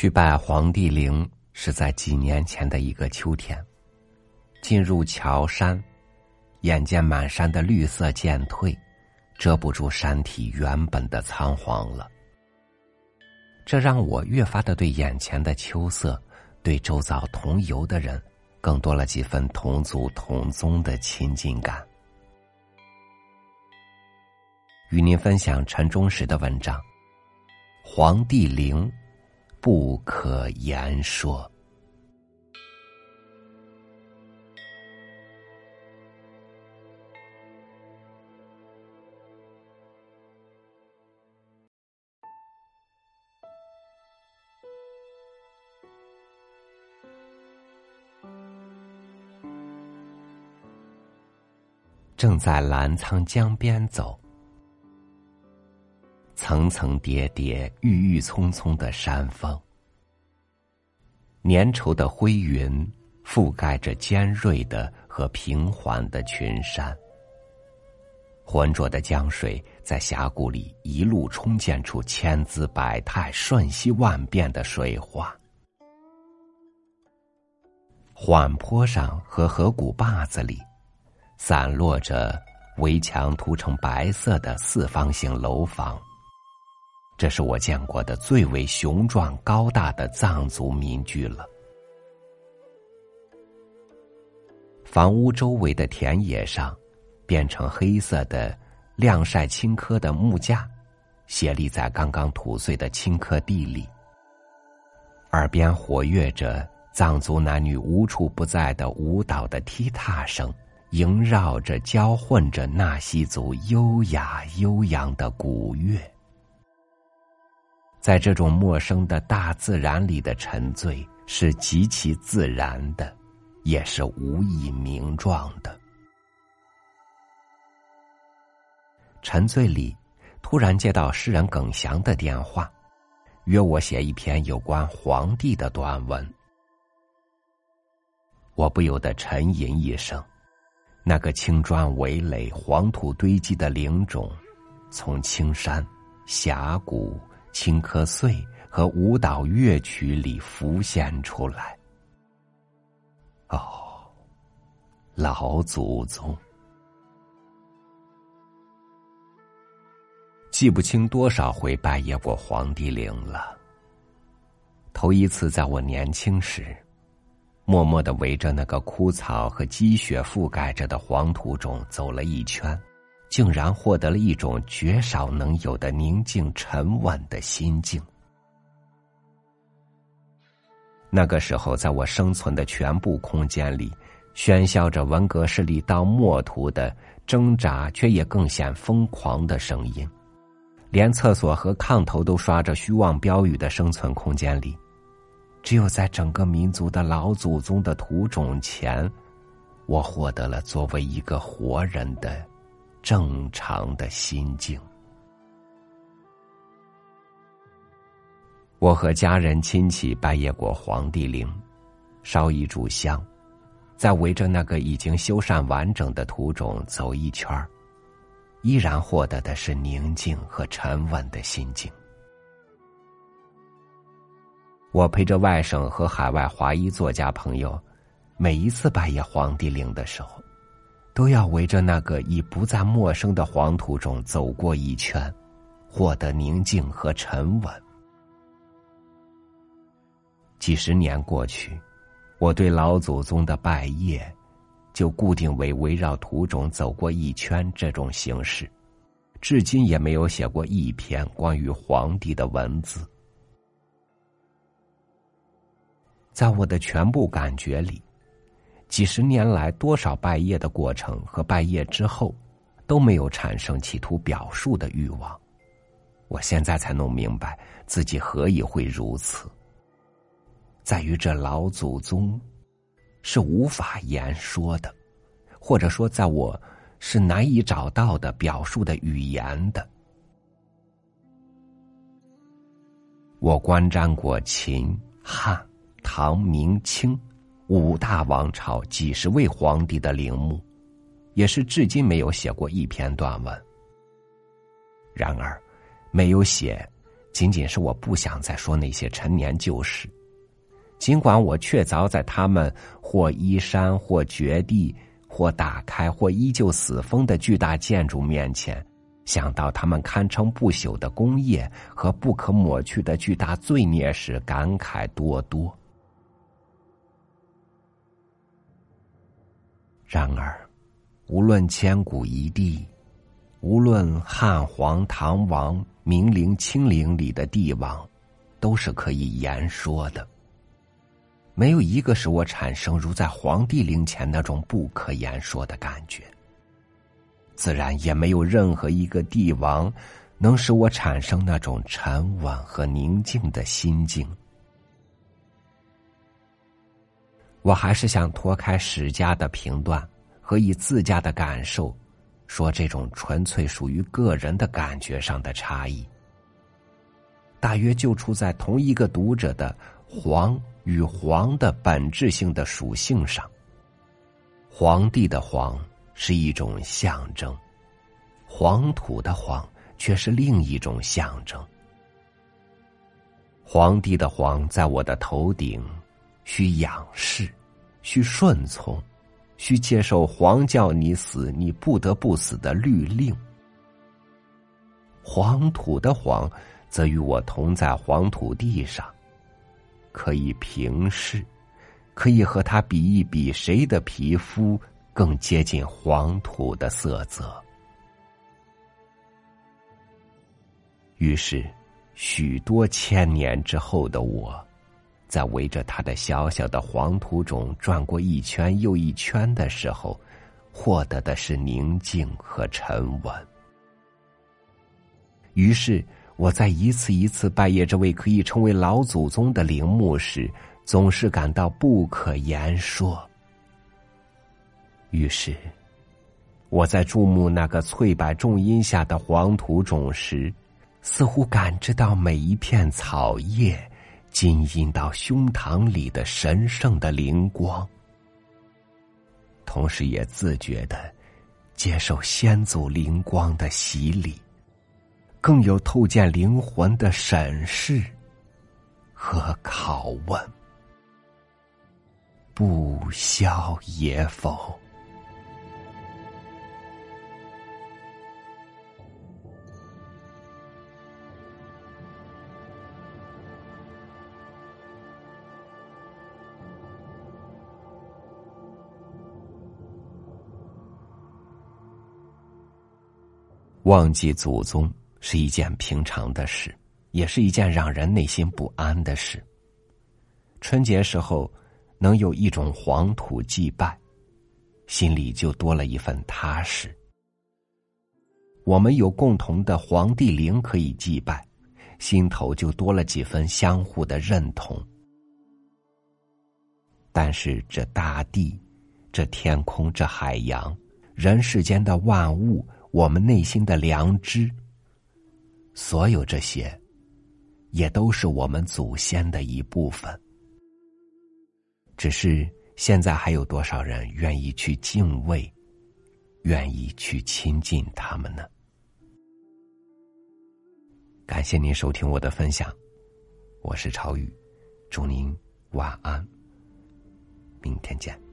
去拜皇帝陵是在几年前的一个秋天，进入桥山，眼见满山的绿色渐退，遮不住山体原本的苍黄了。这让我越发的对眼前的秋色，对周遭同游的人，更多了几分同族同宗的亲近感。与您分享陈忠实的文章《黄帝陵》。不可言说。正在澜沧江边走。层层叠叠、郁郁葱葱的山峰，粘稠的灰云覆盖着尖锐的和平缓的群山。浑浊的江水在峡谷里一路冲溅出千姿百态、瞬息万变的水花。缓坡上和河谷坝子里，散落着围墙涂成白色的四方形楼房。这是我见过的最为雄壮高大的藏族民居了。房屋周围的田野上，变成黑色的晾晒青稞的木架，斜立在刚刚吐穗的青稞地里。耳边活跃着藏族男女无处不在的舞蹈的踢踏声，萦绕着、交混着纳西族优雅悠扬的古乐。在这种陌生的大自然里的沉醉，是极其自然的，也是无以名状的。沉醉里，突然接到诗人耿祥的电话，约我写一篇有关皇帝的短文。我不由得沉吟一声：那个青砖围垒、黄土堆积的陵冢，从青山峡谷。青稞碎和舞蹈乐曲里浮现出来。哦，老祖宗，记不清多少回拜谒过皇帝陵了。头一次在我年轻时，默默的围着那个枯草和积雪覆盖着的黄土中走了一圈。竟然获得了一种绝少能有的宁静沉稳的心境。那个时候，在我生存的全部空间里，喧嚣着文革势力到末途的挣扎，却也更显疯狂的声音。连厕所和炕头都刷着虚妄标语的生存空间里，只有在整个民族的老祖宗的土种前，我获得了作为一个活人的。正常的心境。我和家人亲戚拜谒过皇帝陵，烧一炷香，在围着那个已经修缮完整的土冢走一圈依然获得的是宁静和沉稳的心境。我陪着外省和海外华裔作家朋友，每一次拜谒皇帝陵的时候。都要围着那个已不再陌生的黄土中走过一圈，获得宁静和沉稳。几十年过去，我对老祖宗的拜谒，就固定为围绕土种走过一圈这种形式，至今也没有写过一篇关于皇帝的文字。在我的全部感觉里。几十年来，多少拜谒的过程和拜谒之后，都没有产生企图表述的欲望。我现在才弄明白自己何以会如此，在于这老祖宗是无法言说的，或者说，在我是难以找到的表述的语言的。我观瞻过秦、汉、唐、明、清。五大王朝几十位皇帝的陵墓，也是至今没有写过一篇短文。然而，没有写，仅仅是我不想再说那些陈年旧事。尽管我确凿在他们或依山或绝地或打开或依旧死封的巨大建筑面前，想到他们堪称不朽的工业和不可抹去的巨大罪孽时，感慨多多。然而，无论千古一帝，无论汉皇、唐王、明陵、清陵里的帝王，都是可以言说的。没有一个使我产生如在皇帝陵前那种不可言说的感觉，自然也没有任何一个帝王能使我产生那种沉稳和宁静的心境。我还是想脱开史家的评断和以自家的感受说这种纯粹属于个人的感觉上的差异，大约就出在同一个读者的黄。与黄的本质性的属性上，皇帝的黄是一种象征，黄土的黄却是另一种象征。皇帝的黄在我的头顶，需仰视，需顺从，需接受皇叫你死，你不得不死的律令。黄土的黄，则与我同在黄土地上。可以平视，可以和他比一比，谁的皮肤更接近黄土的色泽。于是，许多千年之后的我，在围着他的小小的黄土中转过一圈又一圈的时候，获得的是宁静和沉稳。于是。我在一次一次拜谒这位可以称为老祖宗的陵墓时，总是感到不可言说。于是，我在注目那个翠柏重荫下的黄土冢时，似乎感知到每一片草叶浸印到胸膛里的神圣的灵光，同时也自觉的接受先祖灵光的洗礼。更有透见灵魂的审视和拷问，不消也否？忘记祖宗。是一件平常的事，也是一件让人内心不安的事。春节时候能有一种黄土祭拜，心里就多了一份踏实。我们有共同的皇帝陵可以祭拜，心头就多了几分相互的认同。但是这大地、这天空、这海洋、人世间的万物，我们内心的良知。所有这些，也都是我们祖先的一部分。只是现在还有多少人愿意去敬畏，愿意去亲近他们呢？感谢您收听我的分享，我是超宇，祝您晚安，明天见。